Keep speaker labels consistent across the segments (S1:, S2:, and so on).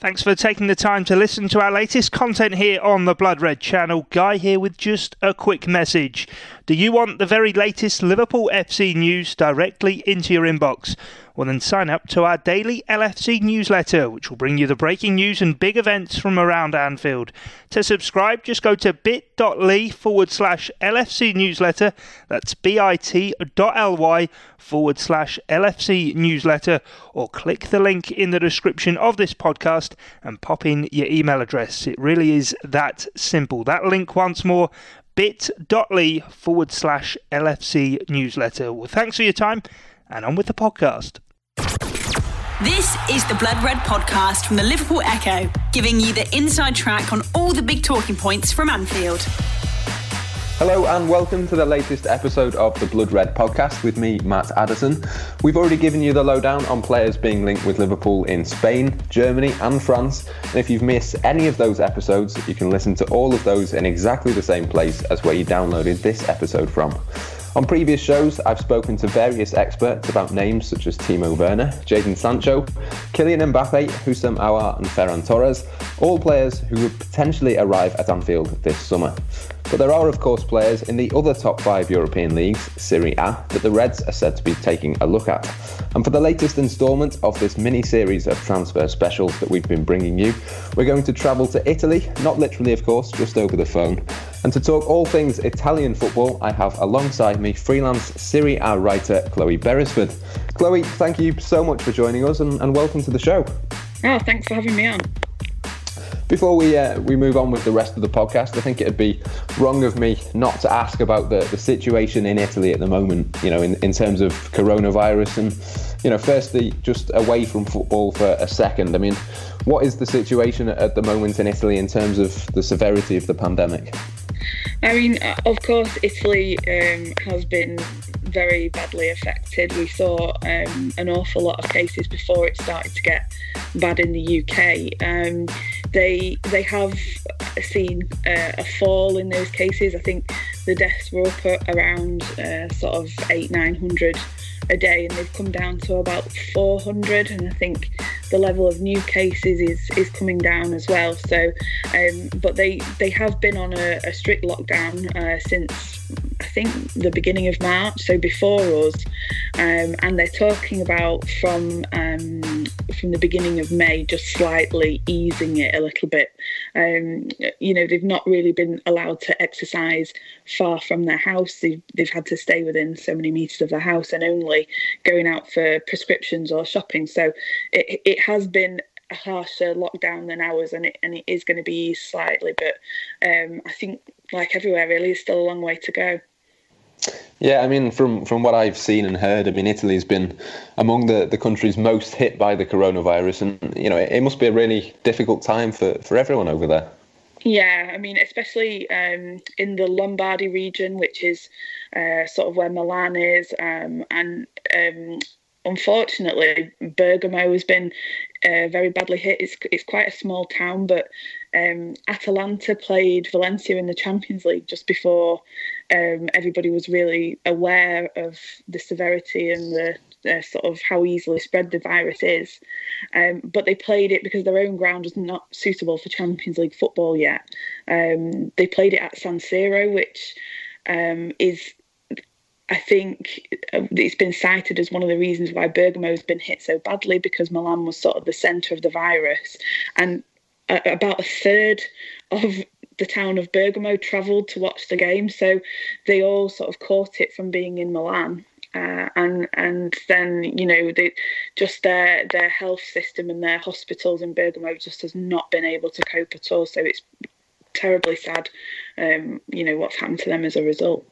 S1: Thanks for taking the time to listen to our latest content here on the Blood Red channel. Guy here with just a quick message. Do you want the very latest Liverpool FC news directly into your inbox? Well, then sign up to our daily LFC newsletter, which will bring you the breaking news and big events from around Anfield. To subscribe, just go to bit.ly forward slash LFC newsletter. That's bit.ly forward slash LFC newsletter, or click the link in the description of this podcast and pop in your email address. It really is that simple. That link once more bit.ly forward slash LFC newsletter. Well, thanks for your time, and on with the podcast.
S2: This is the Blood Red podcast from the Liverpool Echo, giving you the inside track on all the big talking points from Anfield.
S3: Hello and welcome to the latest episode of the Blood Red podcast with me, Matt Addison. We've already given you the lowdown on players being linked with Liverpool in Spain, Germany, and France. And if you've missed any of those episodes, you can listen to all of those in exactly the same place as where you downloaded this episode from. On previous shows, I've spoken to various experts about names such as Timo Werner, Jadon Sancho, Kylian Mbappe, Houssem Aouar, and Ferran Torres, all players who would potentially arrive at Anfield this summer. But there are, of course, players in the other top five European leagues, Serie A, that the Reds are said to be taking a look at. And for the latest instalment of this mini series of transfer specials that we've been bringing you, we're going to travel to Italy, not literally, of course, just over the phone. And to talk all things Italian football, I have alongside me freelance Serie A writer Chloe Beresford. Chloe, thank you so much for joining us and, and welcome to the show.
S4: Oh, thanks for having me on.
S3: Before we uh, we move on with the rest of the podcast, I think it'd be wrong of me not to ask about the, the situation in Italy at the moment. You know, in, in terms of coronavirus, and you know, firstly, just away from football for a second. I mean, what is the situation at the moment in Italy in terms of the severity of the pandemic?
S4: I mean, of course, Italy um, has been very badly affected. We saw um, an awful lot of cases before it started to get bad in the UK. Um, they they have seen uh, a fall in those cases. I think the deaths were up around uh, sort of eight nine hundred a day, and they've come down to about 400. And I think the level of new cases is is coming down as well. So, um, but they they have been on a, a strict lockdown uh, since I think the beginning of March, so before us, um, and they're talking about from um, from the beginning of May, just slightly easing it a little bit. Um, you know, they've not really been allowed to exercise far from their house. They've, they've had to stay within so many meters of their house and only going out for prescriptions or shopping. So it, it has been a harsher lockdown than ours, and it and it is going to be slightly. But um, I think, like everywhere, really, it's still a long way to go.
S3: Yeah, I mean, from from what I've seen and heard, I mean, Italy's been among the, the countries most hit by the coronavirus, and you know, it, it must be a really difficult time for, for everyone over there.
S4: Yeah, I mean, especially um, in the Lombardy region, which is uh, sort of where Milan is, um, and um, unfortunately, Bergamo has been uh, very badly hit. It's it's quite a small town, but um, Atalanta played Valencia in the Champions League just before um, everybody was really aware of the severity and the uh, sort of how easily spread the virus is. Um, but they played it because their own ground was not suitable for Champions League football yet. Um, they played it at San Siro, which um, is I think uh, it's been cited as one of the reasons why Bergamo has been hit so badly because Milan was sort of the centre of the virus. And about a third of the town of Bergamo travelled to watch the game. So they all sort of caught it from being in Milan. Uh, and and then you know they, just their their health system and their hospitals in Bergamo just has not been able to cope at all. So it's terribly sad, um, you know what's happened to them as a result.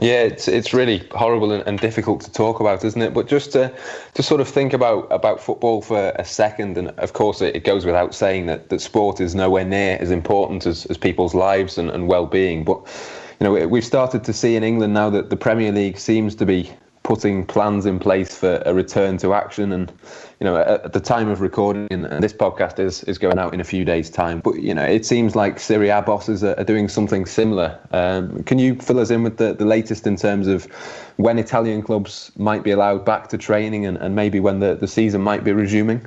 S3: Yeah, it's it's really horrible and, and, difficult to talk about, isn't it? But just to to sort of think about about football for a second, and of course it, it goes without saying that, that sport is nowhere near as important as, as people's lives and, and well being. But you know, we've started to see in England now that the Premier League seems to be putting plans in place for a return to action. And you know, at, the time of recording, and this podcast is is going out in a few days' time. But you know, it seems like Serie A bosses are, are doing something similar. Um, can you fill us in with the, the latest in terms of when Italian clubs might be allowed back to training, and, and maybe when the, the season might be resuming?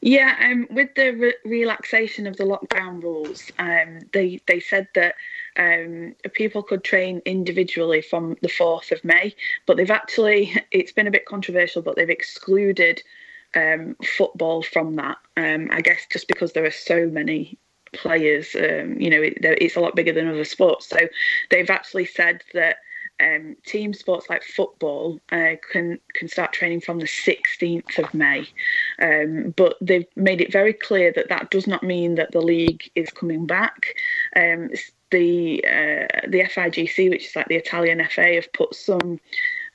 S4: Yeah, um, with the re- relaxation of the lockdown rules, um, they they said that um, people could train individually from the fourth of May, but they've actually it's been a bit controversial, but they've excluded um, football from that. Um, I guess just because there are so many players, um, you know, it, it's a lot bigger than other sports. So they've actually said that um, team sports like football uh, can can start training from the 16th of May, um, but they've made it very clear that that does not mean that the league is coming back. Um, the uh, the FIGC, which is like the Italian FA, have put some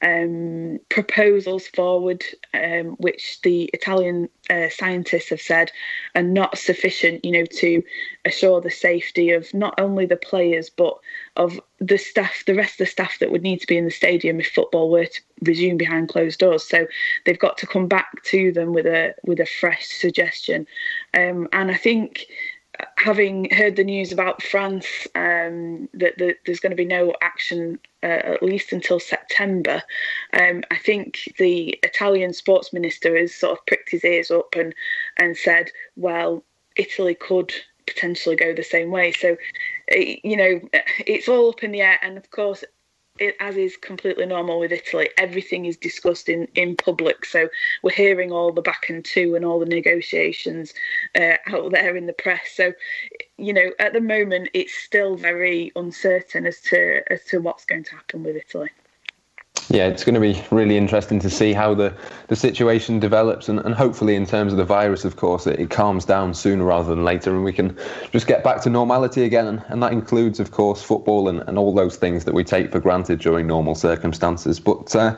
S4: um, proposals forward, um, which the Italian uh, scientists have said are not sufficient, you know, to assure the safety of not only the players but of the staff, the rest of the staff that would need to be in the stadium if football were to resume behind closed doors. So they've got to come back to them with a with a fresh suggestion, um, and I think having heard the news about France um, that, there's going to be no action uh, at least until September, um, I think the Italian sports minister has sort of pricked his ears up and and said, well, Italy could potentially go the same way. So, you know, it's all up in the air, and of course, it, as is completely normal with Italy, everything is discussed in, in public. So we're hearing all the back and two and all the negotiations uh, out there in the press. So, you know, at the moment, it's still very uncertain as to as to what's going to happen with Italy
S3: yeah, it's going to be really interesting to see how the, the situation develops, and, and hopefully, in terms of the virus, of course, it, it calms down sooner rather than later, and we can just get back to normality again. And, and that includes, of course, football and, and all those things that we take for granted during normal circumstances. But uh,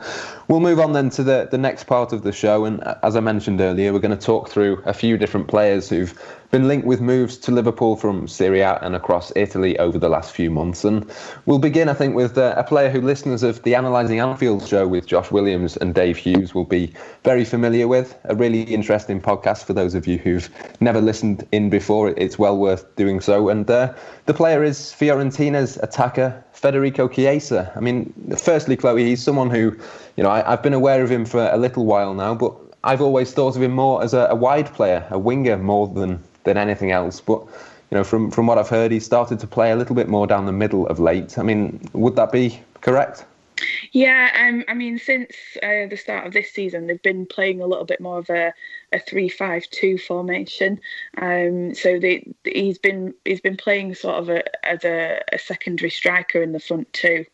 S3: we'll move on then to the, the next part of the show. And uh, as I mentioned earlier, we're going to talk through a few different players who've been linked with moves to Liverpool from Serie A and across Italy over the last few months. And we'll begin, I think, with uh, a player who listeners of the Analysing Anfield show with Josh Williams and Dave Hughes will be very familiar with. A really interesting podcast for those of you who've never listened in before. It's well worth doing so. And uh, the player is Fiorentina's attacker, Federico Chiesa. I mean, firstly, Chloe, he's someone who, you know, I, have been aware of him for a little while now, but I've always thought of him more as a, a wide player, a winger more than than anything else. But you know, from from what I've heard, he's started to play a little bit more down the middle of late. I mean, would that be correct?
S4: Yeah, um, I mean, since uh, the start of this season, they've been playing a little bit more of a, a three-five-two formation. Um, so they, he's been he's been playing sort of a, as a, a secondary striker in the front two,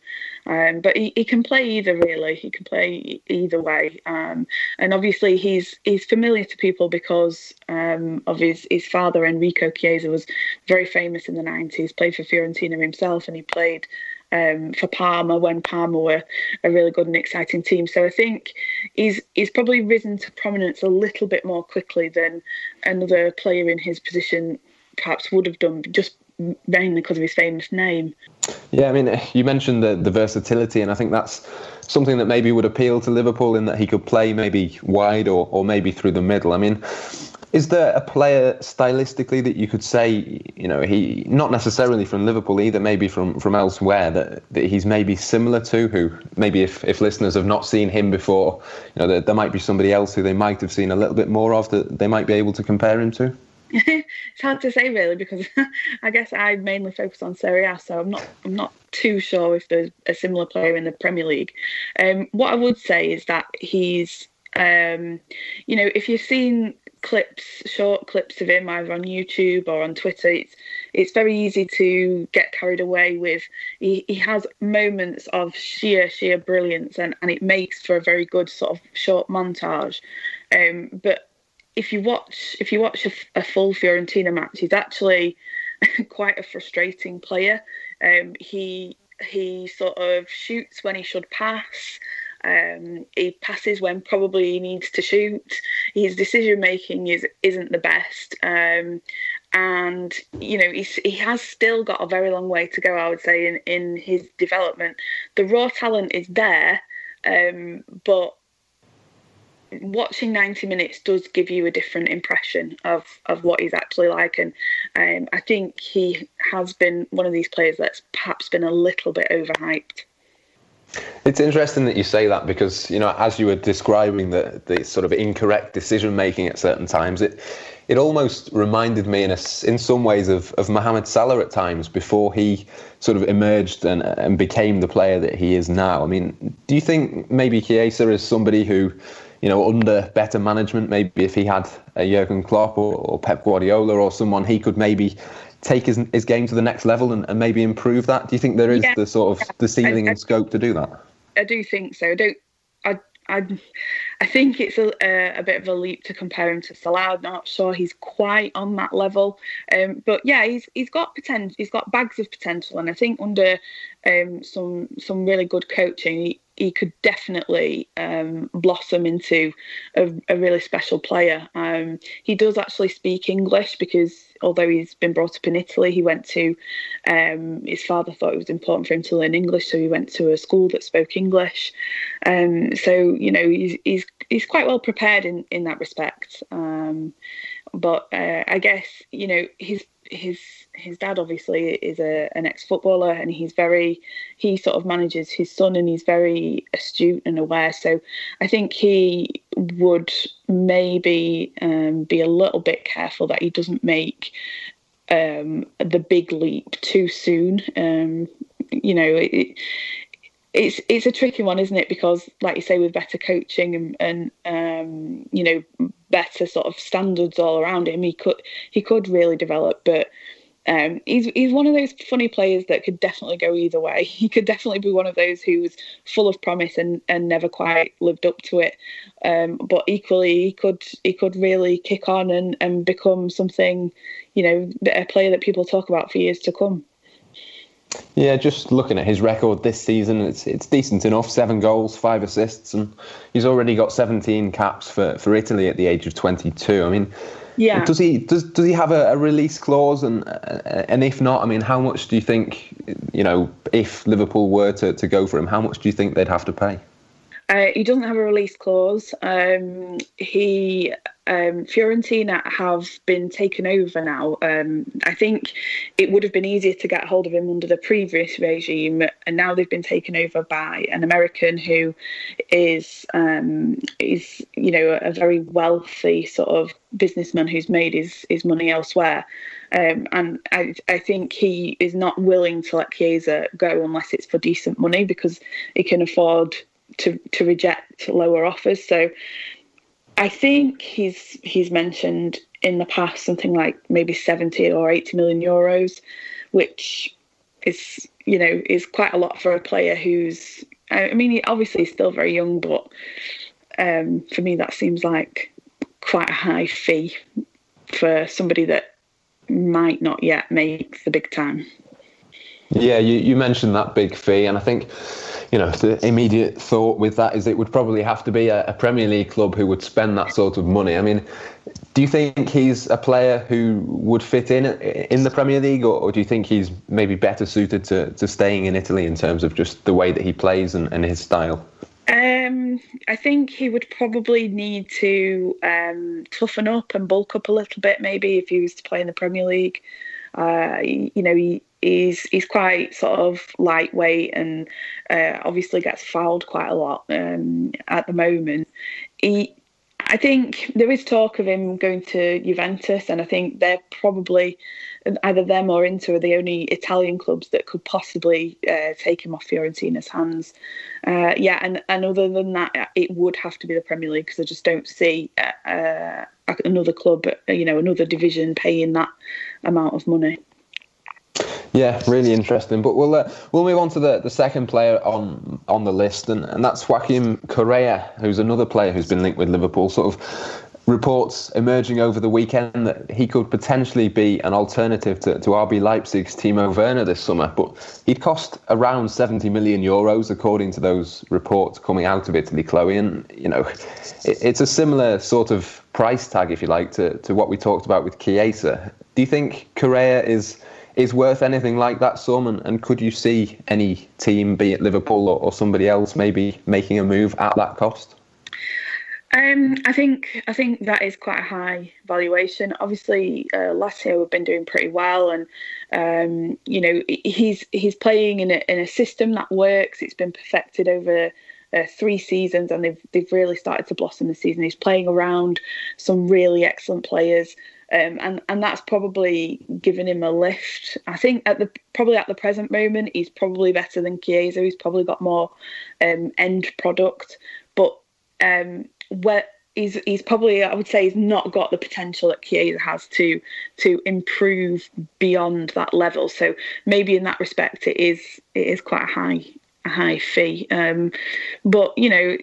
S4: Um, but he, he can play either really. He can play either way. Um, and obviously he's he's familiar to people because um, of his, his father Enrico Chiesa was very famous in the 90s, played for Fiorentina himself and he played um, for Parma when Parma were a really good and exciting team. So I think he's he's probably risen to prominence a little bit more quickly than another player in his position perhaps would have done just mainly because of his famous name.
S3: Yeah, I mean, you mentioned the, the versatility, and I think that's something that maybe would appeal to Liverpool in that he could play maybe wide or, or maybe through the middle. I mean, is there a player stylistically that you could say, you know, he not necessarily from Liverpool either, maybe from, from elsewhere that, that he's maybe similar to? Who maybe if, if listeners have not seen him before, you know, there, there might be somebody else who they might have seen a little bit more of that they might be able to compare him to.
S4: it's hard to say really because I guess I mainly focus on Serie A, so I'm not I'm not too sure if there's a similar player in the Premier League. Um, what I would say is that he's, um, you know, if you've seen clips, short clips of him either on YouTube or on Twitter, it's it's very easy to get carried away with. He, he has moments of sheer sheer brilliance, and and it makes for a very good sort of short montage. Um, but if you watch if you watch a, a full Fiorentina match, he's actually quite a frustrating player. Um, he he sort of shoots when he should pass. Um, he passes when probably he needs to shoot. His decision making is isn't the best, um, and you know he's, he has still got a very long way to go. I would say in in his development, the raw talent is there, um, but watching 90 minutes does give you a different impression of of what he's actually like and um, I think he has been one of these players that's perhaps been a little bit overhyped
S3: It's interesting that you say that because you know, as you were describing the the sort of incorrect decision making at certain times, it it almost reminded me in a, in some ways of of Mohamed Salah at times before he sort of emerged and and became the player that he is now. I mean, do you think maybe Chiesa is somebody who you know, under better management, maybe if he had a Jurgen Klopp or, or Pep Guardiola or someone, he could maybe take his, his game to the next level and, and maybe improve that? Do you think there is yeah, the sort of the ceiling I, I, and scope to do that?
S4: I do think so. I don't. I I I think it's a, a, a bit of a leap to compare him to Salah. I'm not sure he's quite on that level, um, but yeah, he's he's got potential. He's got bags of potential, and I think under um, some some really good coaching, he, he could definitely um, blossom into a, a, really special player. Um, he does actually speak English because although he's been brought up in Italy, he went to um, his father thought it was important for him to learn English, so he went to a school that spoke English. Um, so you know he's he's he's quite well prepared in in that respect. Um, but uh, I guess you know his his his dad obviously is a an ex footballer and he's very he sort of manages his son and he's very astute and aware. So I think he would maybe um, be a little bit careful that he doesn't make um, the big leap too soon. Um, you know, it, it's it's a tricky one, isn't it? Because, like you say, with better coaching and, and um, you know better sort of standards all around him, he could he could really develop. But um, he's he's one of those funny players that could definitely go either way. He could definitely be one of those who's full of promise and, and never quite lived up to it. Um, but equally, he could he could really kick on and, and become something, you know, a player that people talk about for years to come.
S3: Yeah, just looking at his record this season, it's it's decent enough. Seven goals, five assists, and he's already got 17 caps for, for Italy at the age of 22. I mean, yeah. Does he does does he have a, a release clause, and and if not, I mean, how much do you think, you know, if Liverpool were to, to go for him, how much do you think they'd have to pay?
S4: Uh, he doesn't have a release clause. Um, he um, Fiorentina have been taken over now. Um, I think it would have been easier to get hold of him under the previous regime, and now they've been taken over by an American who is um, is you know a very wealthy sort of businessman who's made his his money elsewhere. Um, and I, I, think he is not willing to let Chiesa go unless it's for decent money because he can afford to to reject lower offers. So I think he's he's mentioned in the past something like maybe 70 or 80 million euros, which is you know is quite a lot for a player who's I mean he obviously he's still very young, but um, for me that seems like quite a high fee for somebody that might not yet make the big time.
S3: Yeah, you, you mentioned that big fee, and I think you know, the immediate thought with that is it would probably have to be a, a, Premier League club who would spend that sort of money. I mean, do you think he's a player who would fit in in the Premier League, or, or do you think he's maybe better suited to, to staying in Italy in terms of just the way that he plays and, and his style?
S4: Um, I think he would probably need to um, toughen up and bulk up a little bit, maybe if he was to play in the Premier League. Uh, you know, he, he's he's quite sort of lightweight and uh, obviously gets fouled quite a lot um, at the moment. He, I think there is talk of him going to Juventus, and I think they're probably either them or Inter are the only Italian clubs that could possibly uh, take him off Fiorentina's hands. Uh, yeah, and, and other than that, it would have to be the Premier League because I just don't see uh, uh another club, you know, another division paying that amount of money.
S3: Yeah, really interesting. But we'll uh, we'll move on to the, the second player on on the list, and, and that's Joaquim Correa, who's another player who's been linked with Liverpool. Sort of reports emerging over the weekend that he could potentially be an alternative to, to RB Leipzig's Timo Werner this summer, but he'd cost around 70 million euros, according to those reports coming out of Italy, Chloe. And, you know, it, it's a similar sort of price tag, if you like, to, to what we talked about with Chiesa. Do you think Correa is is worth anything like that sum? And, and could you see any team, be it Liverpool or, or somebody else, maybe making a move at that cost?
S4: Um, I think I think that is quite a high valuation. Obviously, uh, we've been doing pretty well, and um, you know he's he's playing in a in a system that works. It's been perfected over uh, three seasons, and they've they've really started to blossom this season. He's playing around some really excellent players. Um, and and that's probably given him a lift. I think at the probably at the present moment, he's probably better than Chiesa. He's probably got more um, end product, but um, where he's he's probably I would say he's not got the potential that Chiesa has to to improve beyond that level. So maybe in that respect, it is it is quite a high a high fee. Um, but you know.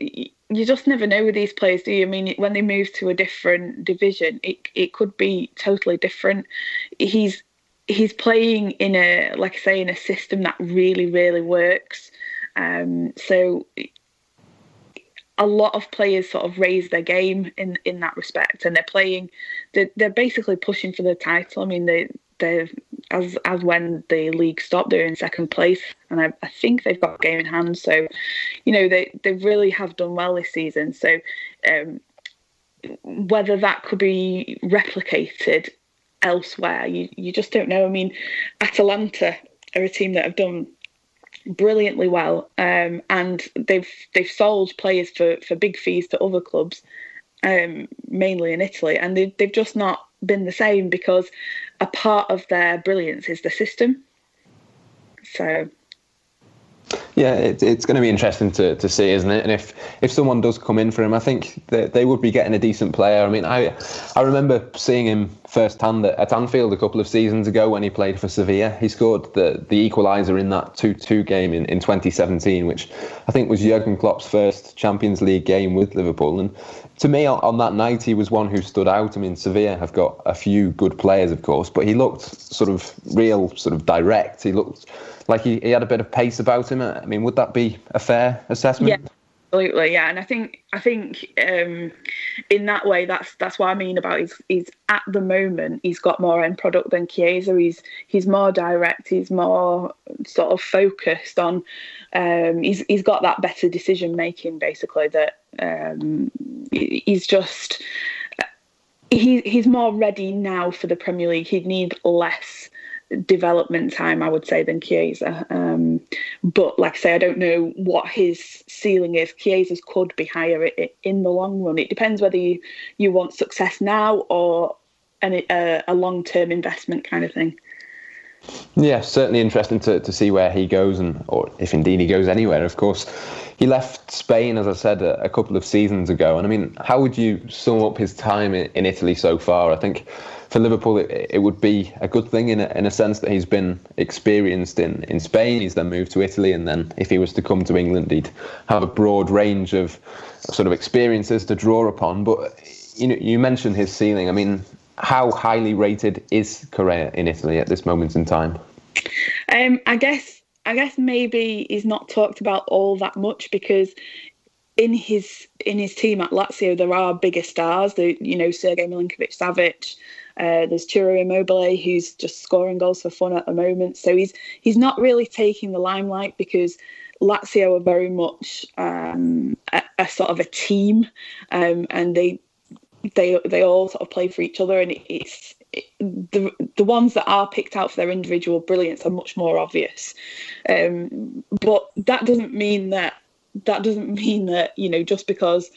S4: You just never know with these players, do you? I mean, when they move to a different division, it it could be totally different. He's he's playing in a like I say in a system that really really works. Um, so a lot of players sort of raise their game in in that respect, and they're playing. They're, they're basically pushing for the title. I mean, they they as as when the league stopped, they're in second place, and I, I think they've got a game in hand. So, you know, they they really have done well this season. So, um, whether that could be replicated elsewhere, you you just don't know. I mean, Atalanta are a team that have done brilliantly well, um, and they've they've sold players for, for big fees to other clubs, um, mainly in Italy, and they, they've just not been the same because a part of their brilliance is the system. So
S3: yeah, it, it's going to be interesting to, to see, isn't it? And if, if someone does come in for him, I think that they would be getting a decent player. I mean, I I remember seeing him firsthand at, at Anfield a couple of seasons ago when he played for Sevilla. He scored the, the equaliser in that 2 2 game in, in 2017, which I think was Jurgen Klopp's first Champions League game with Liverpool. And to me, on, on that night, he was one who stood out. I mean, Sevilla have got a few good players, of course, but he looked sort of real, sort of direct. He looked like he, he had a bit of pace about him. I mean, would that be a fair assessment?
S4: Yeah. Absolutely, yeah, and I think I think um, in that way that's that's what I mean about is he's at the moment he's got more end product than Chiesa. He's he's more direct. He's more sort of focused on. Um, he's he's got that better decision making basically. That um, he's just he he's more ready now for the Premier League. He'd need less development time, I would say, than Chiesa. Um, but like I say, I don't know what his ceiling is. Chiesa's could be higher in the long run. It depends whether you, you want success now or an, a, a long term investment kind of thing.
S3: Yeah, certainly interesting to, to see where he goes and or if indeed he goes anywhere. Of course, he left Spain, as I said, a, a couple of seasons ago. And I mean, how would you sum up his time in, in Italy so far? I think for Liverpool, it, it would be a good thing in a, in a sense that he's been experienced in, in Spain. He's then moved to Italy, and then if he was to come to England, he'd have a broad range of sort of experiences to draw upon. But you know, you mentioned his ceiling. I mean, how highly rated is Correa in Italy at this moment in time?
S4: Um, I guess I guess maybe he's not talked about all that much because in his in his team at Lazio there are bigger stars. The you know Sergei Milinkovic Savic, uh, there's Ciro Immobile, who's just scoring goals for fun at the moment. So he's he's not really taking the limelight because Lazio are very much um, a, a, sort of a team, um, and they they they all sort of play for each other, and it's it, the the ones that are picked out for their individual brilliance are much more obvious. Um, but that doesn't mean that that doesn't mean that you know just because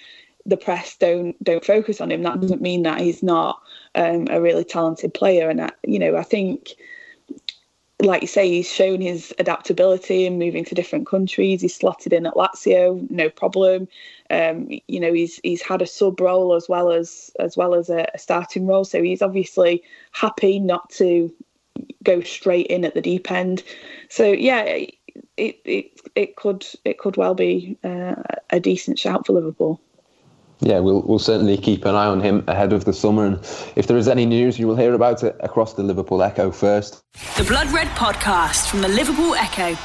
S4: the press don't don't focus on him, that doesn't mean that he's not um, a really talented player. And I, you know, I think, like you say, he's shown his adaptability and moving to different countries. He's slotted in at Lazio, no problem. Um, you know, he's he's had a sub role as well as as well as a, a starting role, so he's obviously happy not to go straight in at the deep end. So yeah, it it it could it could well be uh, a decent shout for Liverpool
S3: yeah, we'll we'll certainly keep an eye on him ahead of the summer, and if there is any news, you will hear about it across the Liverpool Echo first.
S2: The Blood Red Podcast from the Liverpool Echo.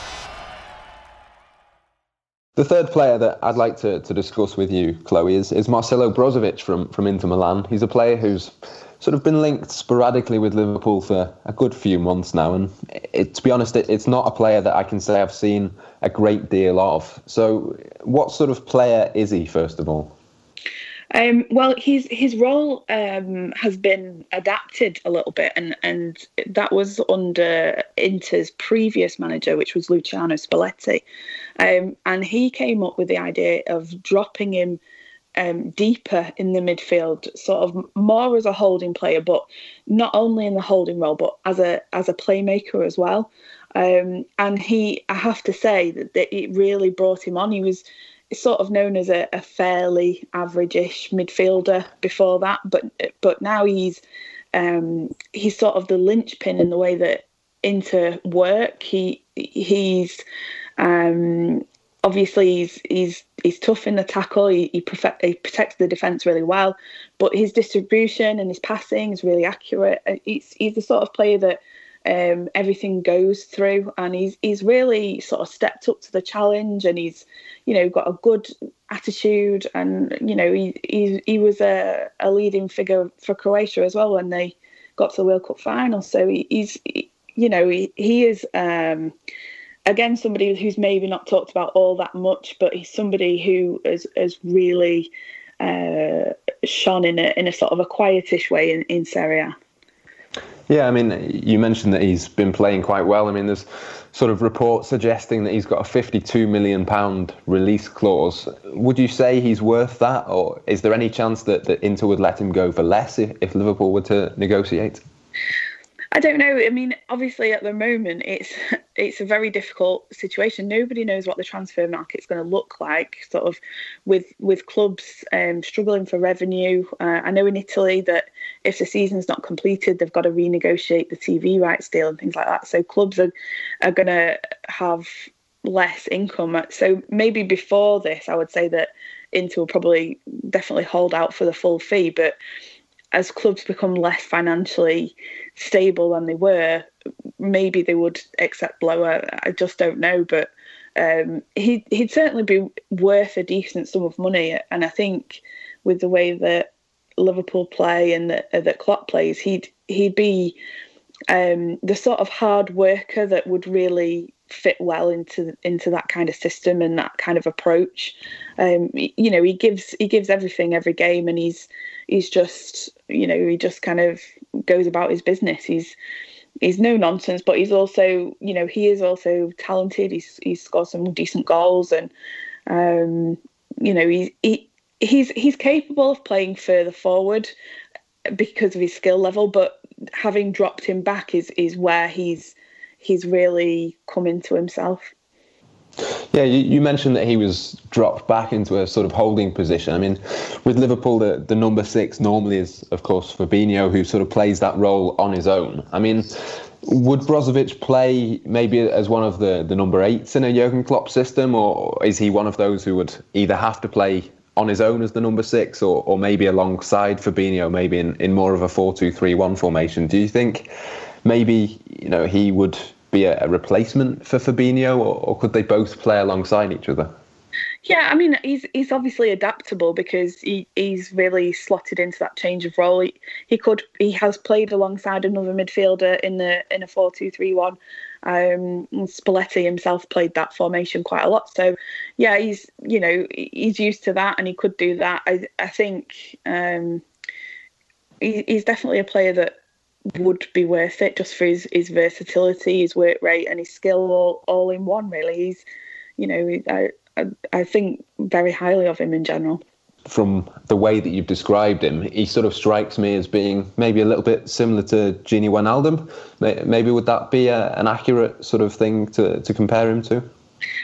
S3: The third player that I'd like to, to discuss with you, Chloe, is, is Marcelo Brozovic from, from Inter Milan. He's a player who's sort of been linked sporadically with Liverpool for a good few months now. And it, to be honest, it, it's not a player that I can say I've seen a great deal of. So, what sort of player is he, first of all?
S4: Um, well, his his role um, has been adapted a little bit, and and that was under Inter's previous manager, which was Luciano Spalletti, um, and he came up with the idea of dropping him um, deeper in the midfield, sort of more as a holding player, but not only in the holding role, but as a as a playmaker as well. Um, and he, I have to say that, that it really brought him on. He was sort of known as a, a fairly average-ish midfielder before that, but but now he's um, he's sort of the linchpin in the way that Inter work. He he's um, obviously he's he's he's tough in the tackle. He he, he protects the defense really well, but his distribution and his passing is really accurate. He's he's the sort of player that um, everything goes through, and he's he's really sort of stepped up to the challenge, and he's you know got a good attitude, and you know he he, he was a, a leading figure for Croatia as well when they got to the World Cup final. So he, he's he, you know he he is. Um, again somebody who's maybe not talked about all that much, but he's somebody who has has really uh, shone in a in a sort of a quietish way in, in Serie A.
S3: Yeah, I mean, you mentioned that he's been playing quite well. I mean, there's sort of reports suggesting that he's got a 52 million pound release clause. Would you say he's worth that, or is there any chance that, that Inter would let him go for less if, if Liverpool were to negotiate?
S4: I don't know. I mean, obviously at the moment it's it's a very difficult situation. Nobody knows what the transfer market's going to look like. Sort of with with clubs um, struggling for revenue. Uh, I know in Italy that if the season's not completed, they've got to renegotiate the TV rights deal and things like that. So clubs are are going to have less income. So maybe before this, I would say that Inter will probably definitely hold out for the full fee, but as clubs become less financially stable than they were, maybe they would accept lower. I just don't know, but um, he he'd certainly be worth a decent sum of money, and I think with the way that Liverpool play and that uh, that Klopp plays, he'd he'd be um, the sort of hard worker that would really fit well into into that kind of system and that kind of approach. Um, you know, he gives he gives everything every game, and he's he's just you know he just kind of goes about his business. He's he's no nonsense, but he's also you know he is also talented. He's he's scored some decent goals, and um, you know he, he he's he's capable of playing further forward because of his skill level, but having dropped him back is is where he's he's really come into himself.
S3: Yeah, you, you, mentioned that he was dropped back into a sort of holding position. I mean, with Liverpool, the, the number six normally is, of course, Fabinho, who sort of plays that role on his own. I mean, would Brozovic play maybe as one of the, the number eights in a Jurgen Klopp system, or is he one of those who would either have to play on his own as the number six, or, or maybe alongside Fabinho, maybe in, in more of a 4 2 3 1 formation? Do you think maybe you know he would be a, a replacement for Fabinho, or, or could they both play alongside each other?
S4: Yeah, I mean, he's he's obviously adaptable because he, he's really slotted into that change of role. He, he could he has played alongside another midfielder in the in a four two three one. Um, Spalletti himself played that formation quite a lot, so yeah, he's you know he's used to that and he could do that. I I think um, he, he's definitely a player that would be worth it just for his, his versatility, his work rate, and his skill all, all in one. Really, he's you know I, I, I think very highly of him in general.
S3: From the way that you've described him, he sort of strikes me as being maybe a little bit similar to Gini Wijnaldum. Maybe would that be a, an accurate sort of thing to, to compare him to?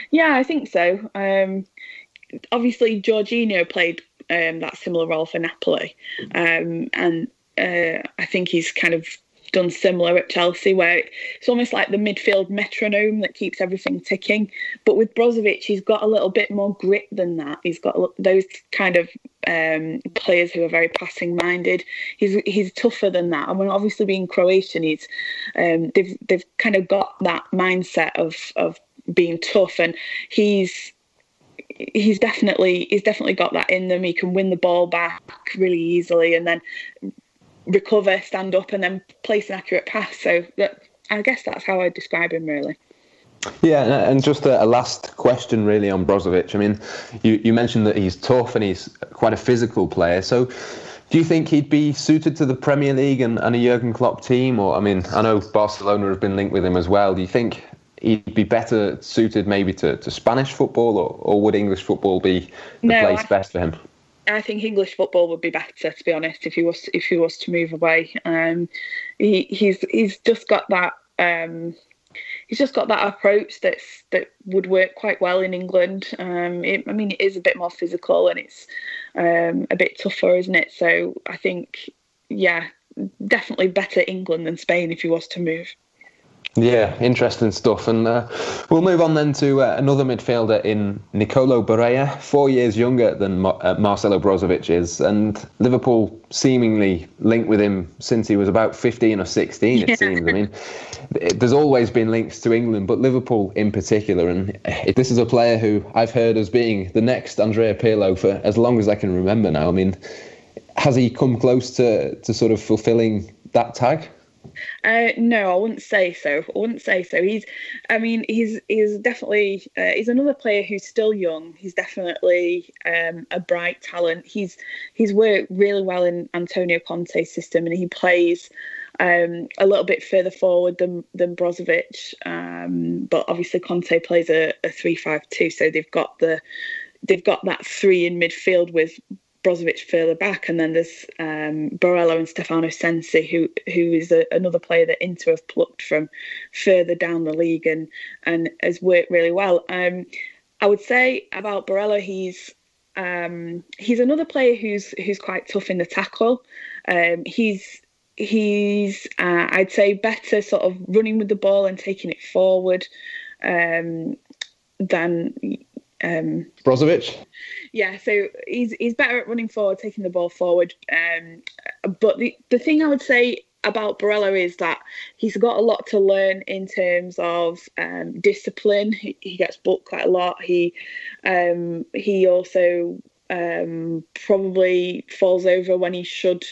S4: Yeah, I think so. Um, obviously, Jorginho played um, that similar role for Napoli, um, and uh, I think he's kind of done similar at Chelsea, where it's almost like the midfield metronome that keeps everything ticking. But with Brozovic, he's got a little bit more grit than that. He's got those kind of um, players who are very passing minded. He's he's tougher than that. And when obviously being Croatian, he's um, they've they've kind of got that mindset of of being tough, and he's he's definitely he's definitely got that in them. He can win the ball back really easily, and then recover, stand up, and then place an accurate pass. So that, I guess that's how I describe him really.
S3: Yeah, and just a, last question really on Brozovic. I mean, you, you mentioned that he's tough and he's quite a physical player. So, do you think he'd be suited to the Premier League and, and a Jurgen Klopp team? Or, I mean, I know Barcelona have been linked with him as well. Do you think he'd be better suited maybe to, to Spanish football, or, or would English football be the no, place I, best for him?
S4: I think English football would be better, to be honest, if he was if he was to move away. Um, he, he's he's just got that. Um, he's just got that approach that's that would work quite well in England. Um, it, I mean, it is a bit more physical and it's um, a bit tougher, isn't it? So I think, yeah, definitely better England than Spain if he was to move.
S3: Yeah, interesting stuff. And uh, we'll move on then to uh, another midfielder in Nicolo Barella, four years younger than Mar- uh, Marcelo Brozovic is. And Liverpool seemingly linked with him since he was about 15 or 16, it yeah. seems. I mean, there's always been links to England, but Liverpool in particular. And this is a player who I've heard as being the next Andrea Pirlo for as long as I can remember now. I mean, has he come close to, to sort of fulfilling that tag?
S4: Uh, no, I wouldn't say so. I wouldn't say so. He's, I mean, he's he's definitely uh, he's another player who's still young. He's definitely um, a bright talent. He's he's worked really well in Antonio Conte's system, and he plays um, a little bit further forward than than Brozovic. Um, but obviously, Conte plays a, a three-five-two, so they've got the they've got that three in midfield with Brozovic further back, and then there's um, Barella and Stefano Sensi, who who is a, another player that Inter have plucked from further down the league and and has worked really well. Um, I would say about Barella, he's um, he's another player who's who's quite tough in the tackle. Um, he's he's uh, I'd say better sort of running with the ball and taking it forward um, than
S3: um, Brozovic
S4: yeah, so he's he's better at running forward, taking the ball forward. Um, but the the thing I would say about Barella is that he's got a lot to learn in terms of um, discipline. He, he, gets booked quite a lot. He um, he also um, probably falls over when he should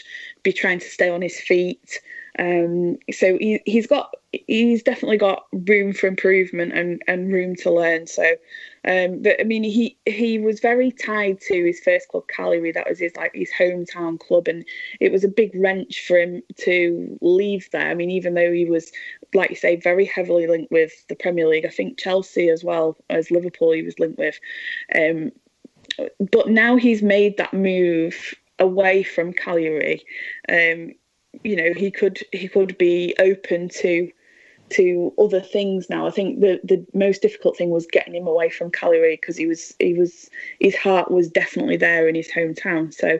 S4: be trying to stay on his feet. Um, so he, he's got he's definitely got room for improvement and, and room to learn. So, um, but I mean, he he was very tied to his first club, Cagliari. That was his like his hometown club, and it was a big wrench for him to leave there. I mean, even though he was, like you say, very heavily linked with the Premier League. I think Chelsea as well as Liverpool, he was linked with. Um, but now he's made that move away from Cagliari. Um, you know, he could he could be open to to other things now. I think the the most difficult thing was getting him away from Cagliari because he was he was his heart was definitely there in his hometown. So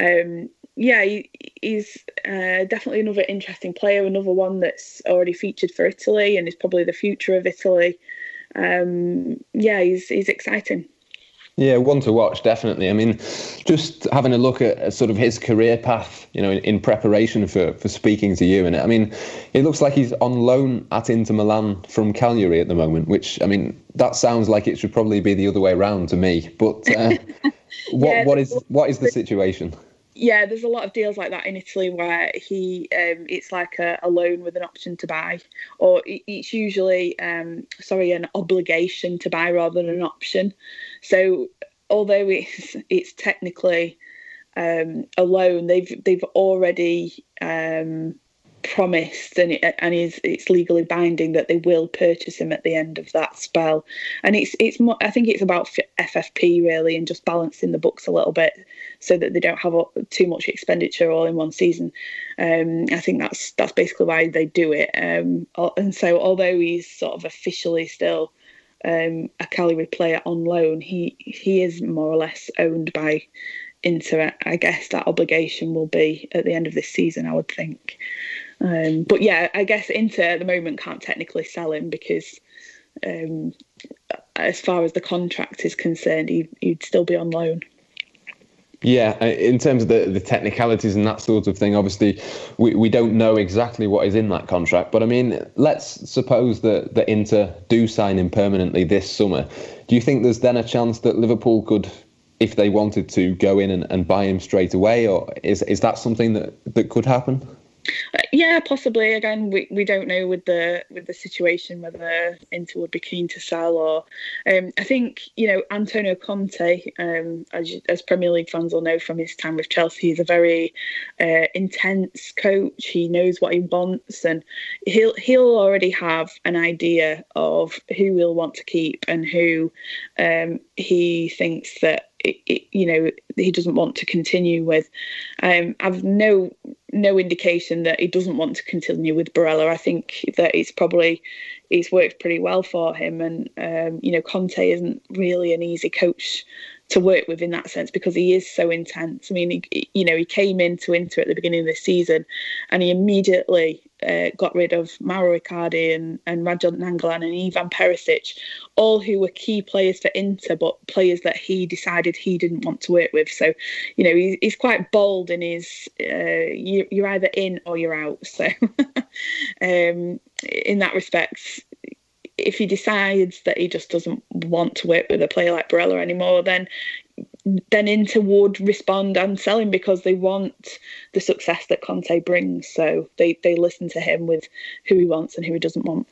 S4: um, yeah, he, he's uh, definitely another interesting player, another one that's already featured for Italy and is probably the future of Italy. Um, yeah, he's he's exciting.
S3: Yeah, one to watch, definitely. I mean, just having a look at, sort of his career path, you know, in, in, preparation for, for speaking to you. And I mean, it looks like he's on loan at Inter Milan from Cagliari at the moment, which, I mean, that sounds like it should probably be the other way around to me. But uh, what, yeah, what is what is the situation?
S4: yeah, there's a lot of deals like that in Italy where he um, it's like a, a, loan with an option to buy, or it's usually um, sorry an obligation to buy rather than an option. So although it's it's technically um, a loan, they've they've already um, promised and it, and is it's legally binding that they will purchase him at the end of that spell. And it's it's more I think it's about FFP really and just balancing the books a little bit so that they don't have too much expenditure all in one season. Um, I think that's that's basically why they do it. Um, and so although he's sort of officially still um, a Cagliari player on loan he he is more or less owned by Inter I guess that obligation will be at the end of this season I would think um, but yeah, I guess Inter at the moment can't technically sell him because, um, as far as the contract is concerned, he, would still be on loan.
S3: Yeah, uh, in terms of the, the technicalities and that sort of thing, obviously we, we don't know exactly what is in that contract. But I mean, let's suppose that, that Inter do sign him permanently this summer. Do you think there's then a chance that Liverpool could, if they wanted to, go in and, and buy him straight away? Or is, is that something that, that could happen?
S4: Uh, yeah, possibly. Again, we, we don't know with the with the situation whether Inter would be keen to sell or. Um, I think you know Antonio Conte, um, as as Premier League fans will know from his time with Chelsea, he's a very uh, intense coach. He knows what he wants, and he'll he'll already have an idea of who he'll want to keep and who um, he thinks that it, it, you know he doesn't want to continue with. Um, I've no no indication that he doesn't want to continue with Barella. I think that it's probably it's worked pretty well for him, and um, you know Conte isn't really an easy coach to work with in that sense because he is so intense. I mean, he, you know, he came into Inter at the beginning of the season, and he immediately uh, got rid of Mauro Icardi and, and Radja Nainggolan and Ivan Perisic, all who were key players for Inter, but players that he decided he didn't want to work with. So, you know, he's, he's quite bold in his, uh, you, you're either in or you're out. So, um, in that respect, if he decides that he just doesn't want to work with a player like Barella anymore, then then Inter would respond and sell him because they want the success that Conte brings. So they, they listen to him with who he wants and who he doesn't want.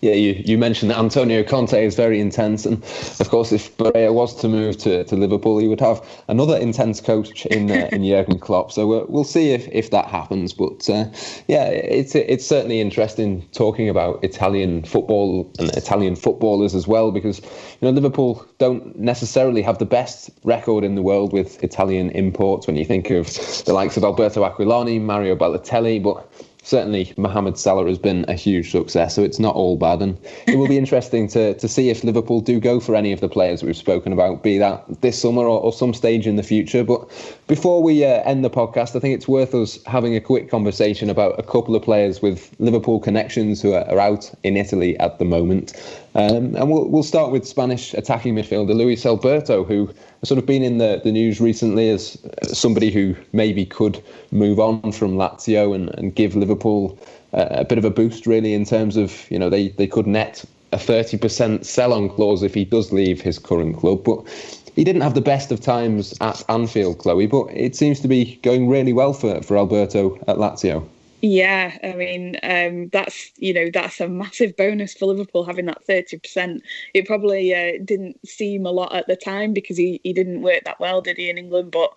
S3: Yeah, you, you mentioned that Antonio Conte is very intense, and of course, if Barella was to move to, to Liverpool, he would have another intense coach in uh, in Jurgen Klopp. So uh, we'll see if, if that happens. But uh, yeah, it's it's certainly interesting talking about Italian football and Italian footballers as well, because you know Liverpool don't necessarily have the best record in the world with Italian imports. When you think of the likes of Alberto Aquilani, Mario Balotelli, but certainly Mohamed Salah has been a huge success, so it's not all bad. And it will be interesting to, to see if Liverpool do go for any of the players we've spoken about, be that this summer or, or some stage in the future. But before we uh, end the podcast, I think it's worth us having a quick conversation about a couple of players with Liverpool connections who are, are out in Italy at the moment. Um, and we'll, we'll start with Spanish attacking midfielder Luis Alberto, who has sort of been in the, the news recently as somebody who maybe could move on from Lazio and, and give Liverpool a, a bit of a boost, really, in terms of, you know, they, they could net a 30% sell on clause if he does leave his current club. But he didn't have the best of times at Anfield, Chloe, but it seems to be going really well for, for Alberto at Lazio.
S4: Yeah, I mean um, that's you know that's a massive bonus for Liverpool having that thirty percent. It probably uh, didn't seem a lot at the time because he, he didn't work that well, did he in England? But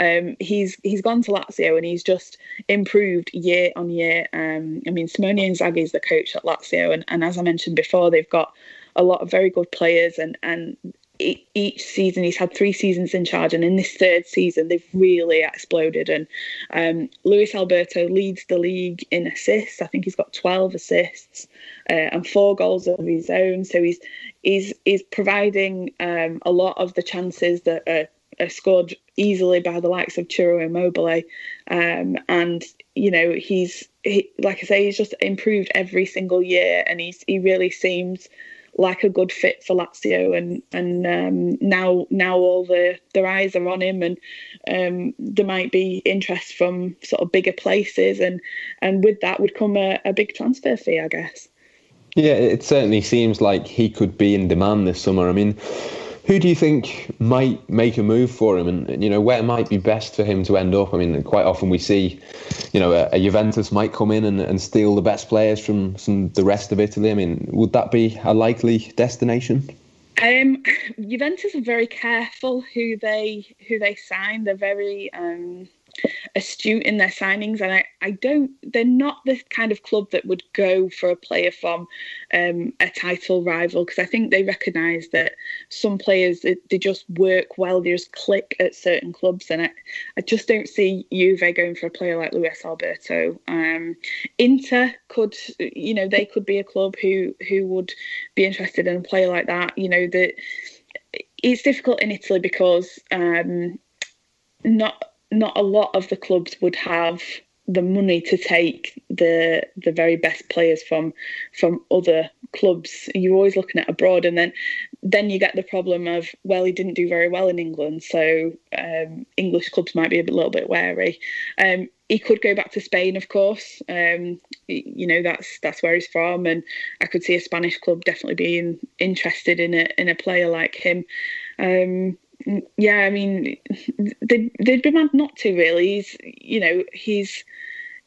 S4: um, he's he's gone to Lazio and he's just improved year on year. Um, I mean Simone Inzaghi is the coach at Lazio, and, and as I mentioned before, they've got a lot of very good players and and each season he's had three seasons in charge and in this third season they've really exploded. And um, luis alberto leads the league in assists. I think he's got 12 assists uh, and four goals of his own. So he's he's he's providing um, a lot of the chances that are, are, scored easily by the likes of Ciro Immobile. Um, and you know he's he, like i say he's just improved every single year and he's he really seems like a good fit for Lazio, and and um, now now all the their eyes are on him, and um, there might be interest from sort of bigger places, and and with that would come a, a big transfer fee, I guess.
S3: Yeah, it certainly seems like he could be in demand this summer. I mean, who do you think might make a move for him, and you know where might be best for him to end up? I mean, quite often we see, you know, a, a Juventus might come in and, and steal the best players from, from the rest of Italy. I mean, would that be a likely destination?
S4: Um, Juventus are very careful who they who they sign. They're very um, astute in their signings, and I, I don't. They're not the kind of club that would go for a player from um, a title rival because I think they recognise that some players they, they, just work well, they just click at certain clubs, and I, I just don't see Juve going for a player like Luis Alberto. Um, Inter could, you know, they could be a club who who would be interested in a player like that. You know that it's difficult in Italy because um, not not a lot of the clubs would have the money to take the the very best players from from other clubs. You're always looking at abroad, and then then you get the problem of well, he didn't do very well in England, so um, English clubs might be a little bit wary. Um, he could go back to Spain, of course. Um, you know that's that's where he's from, and I could see a Spanish club definitely being interested in a in a player like him. Um, yeah, I mean, they they'd be mad not to really. He's you know he's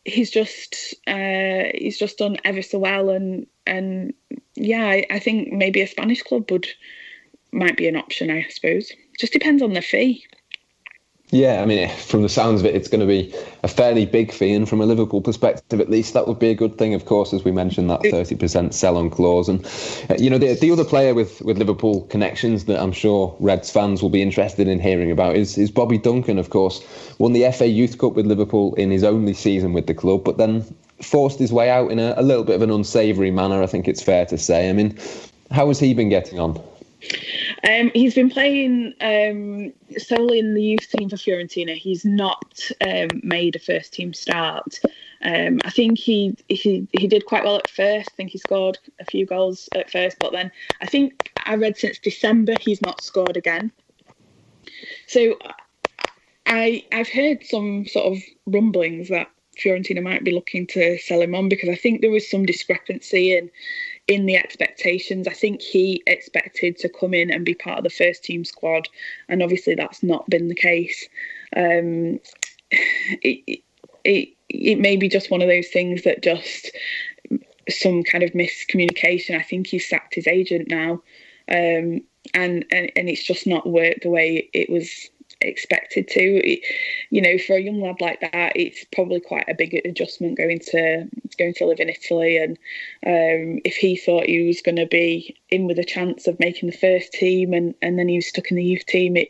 S4: he's just uh, he's just done ever so well, and and yeah, I, I think maybe a Spanish club would might be an option. I suppose just depends on the fee.
S3: Yeah, I mean, from the sounds of it, it's going to be a fairly big fee, and from a Liverpool perspective, at least, that would be a good thing. Of course, as we mentioned, that thirty percent sell-on clause, and uh, you know, the, the other player with, with Liverpool connections that I'm sure Reds fans will be interested in hearing about is is Bobby Duncan. Of course, won the FA Youth Cup with Liverpool in his only season with the club, but then forced his way out in a, a little bit of an unsavoury manner. I think it's fair to say. I mean, how has he been getting on?
S4: Um, he's been playing um, solely in the youth team for Fiorentina. He's not um, made a first team start. Um, I think he, he he did quite well at first. I think he scored a few goals at first, but then I think I read since December he's not scored again. So I I've heard some sort of rumblings that Fiorentina might be looking to sell him on because I think there was some discrepancy in in the expectations. I think he expected to come in and be part of the first team squad, and obviously that's not been the case. Um, it, it, it may be just one of those things that just some kind of miscommunication. I think he's sacked his agent now, um, and, and and it's just not worked the way it was expected to. You know, for a young lad like that, it's probably quite a big adjustment going to going to live in Italy. And um, if he thought he was going to be in with a chance of making the first team, and and then he was stuck in the youth team, it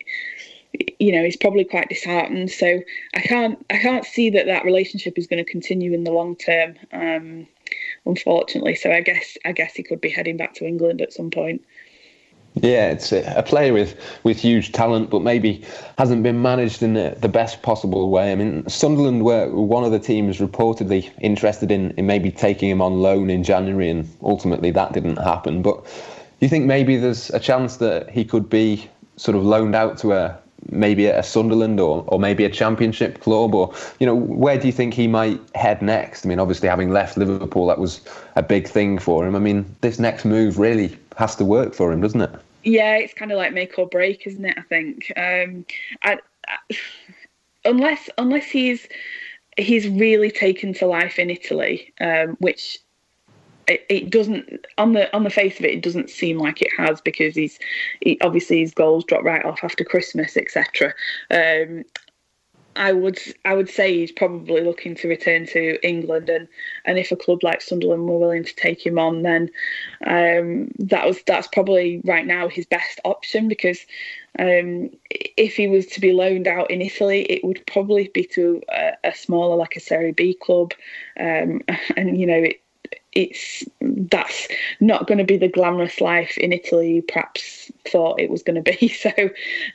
S4: you know he's probably quite disheartened so i can't i can't see that that relationship is going to continue in the long term um, unfortunately so i guess i guess he could be heading back to england at some point
S3: yeah, it's a player with, with huge talent, but maybe hasn't been managed in the, the best possible way. I mean, Sunderland were one of the teams reportedly interested in, in maybe taking him on loan in January, and ultimately that didn't happen. But do you think maybe there's a chance that he could be sort of loaned out to a maybe a Sunderland or, or maybe a championship club or you know where do you think he might head next I mean obviously having left Liverpool that was a big thing for him I mean this next move really has to work for him, doesn't it?
S4: Yeah, it's kind of like make or break, isn't it? I think. Um, I, I, unless unless he's he's really taken to life in Italy, um, which it, it, doesn't on the on the face of it, it doesn't seem like it has because he's he, obviously his goals dropped right off after Christmas, etc. Um, I would I would say he's probably looking to return to England, and, and if a club like Sunderland were willing to take him on, then um, that was that's probably right now his best option because um, if he was to be loaned out in Italy, it would probably be to a, a smaller like a Serie B club, um, and you know it, it's that's not going to be the glamorous life in Italy you perhaps thought it was going to be. So,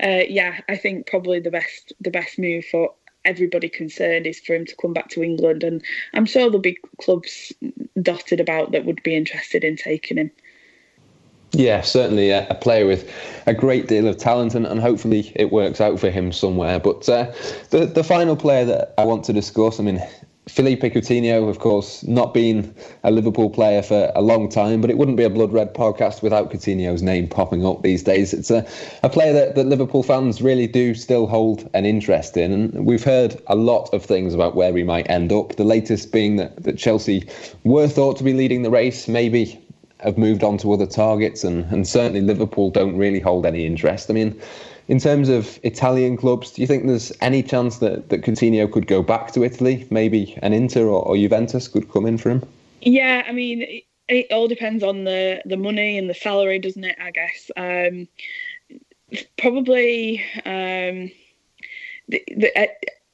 S4: uh, yeah, I think probably the best the best move for everybody concerned is for him to come back to England, and I'm sure there'll be clubs dotted about that would be interested in taking him.
S3: Yeah, certainly a, a, player with a great deal of talent, and, and hopefully it works out for him somewhere. But uh, the the final player that I want to discuss, I mean, Philippe Coutinho, of course, not been a Liverpool player for a long time, but it wouldn't be a Blood Red podcast without Coutinho's name popping up these days. It's a, a player that, that Liverpool fans really do still hold an interest in. And we've heard a lot of things about where we might end up. The latest being that, that Chelsea were thought to be leading the race, maybe have moved on to other targets, and, and certainly Liverpool don't really hold any interest. I mean, in terms of Italian clubs, do you think there's any chance that, that Coutinho could go back to Italy? Maybe an Inter or, or Juventus could come in for him?
S4: Yeah, I mean, it, it, all depends on the, the money and the salary, doesn't it? I guess. Um, probably um, the, the, uh,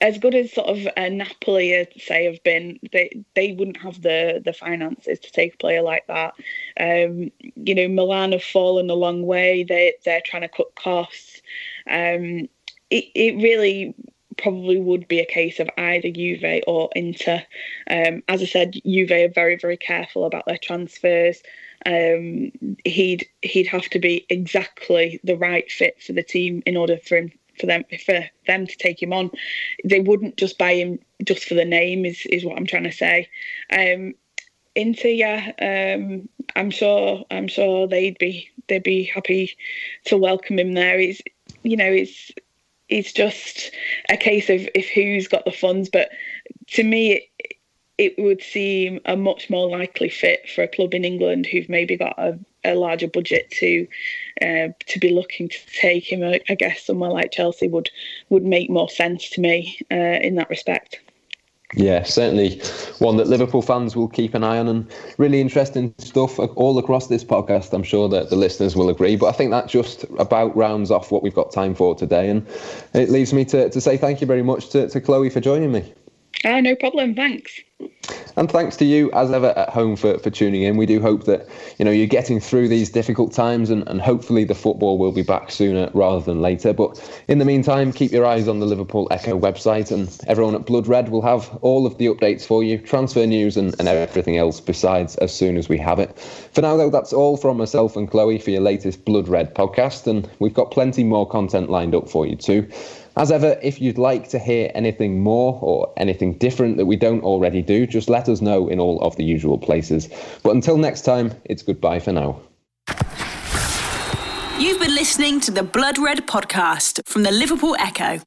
S4: as good as sort of uh, Napoli, uh, say, have been, they they wouldn't have the the finances to take a player like that. Um, you know, Milan have fallen a long way. They they're trying to cut costs. Um, it it really probably would be a case of either Juve or Inter. Um, as I said, Juve are very very careful about their transfers. Um, he'd he'd have to be exactly the right fit for the team in order for him for them for them to take him on. They wouldn't just buy him just for the name. Is is what I'm trying to say. Um, Inter, yeah, um, I'm sure. I'm sure they'd be they'd be happy to welcome him there. You know it's it's just a case of if who's got the funds. But to me, it would seem a much more likely fit for a club in England who've maybe got a, a larger budget to uh, to be looking to take him. I, I, guess somewhere like Chelsea would would make more sense to me uh, in that respect.
S3: Yeah, certainly one that Liverpool fans will keep an eye on and really interesting stuff all across this podcast. I'm sure that the listeners will agree. But I think that just about rounds off what we've got time for today. And it leaves me to, to say thank you very much to, to Chloe for joining me.
S4: Ah, no problem. Thanks.
S3: And thanks to you, as ever, at home for, for tuning in. We do hope that you know you're getting through these difficult times, and, and hopefully the football will be back sooner rather than later. But in the meantime, keep your eyes on the Liverpool Echo website, and everyone at Blood Red will have all of the updates for you, transfer news, and, and everything else besides as soon as we have it. For now, though, that's all from myself and Chloe for your latest Blood Red podcast, and we've got plenty more content lined up for you too. As ever, if you'd like to hear anything more or anything different that we don't already do, just let us know in all of the usual places. But until next time, it's goodbye for now.
S2: You've been listening to the Blood Red podcast from the Liverpool Echo.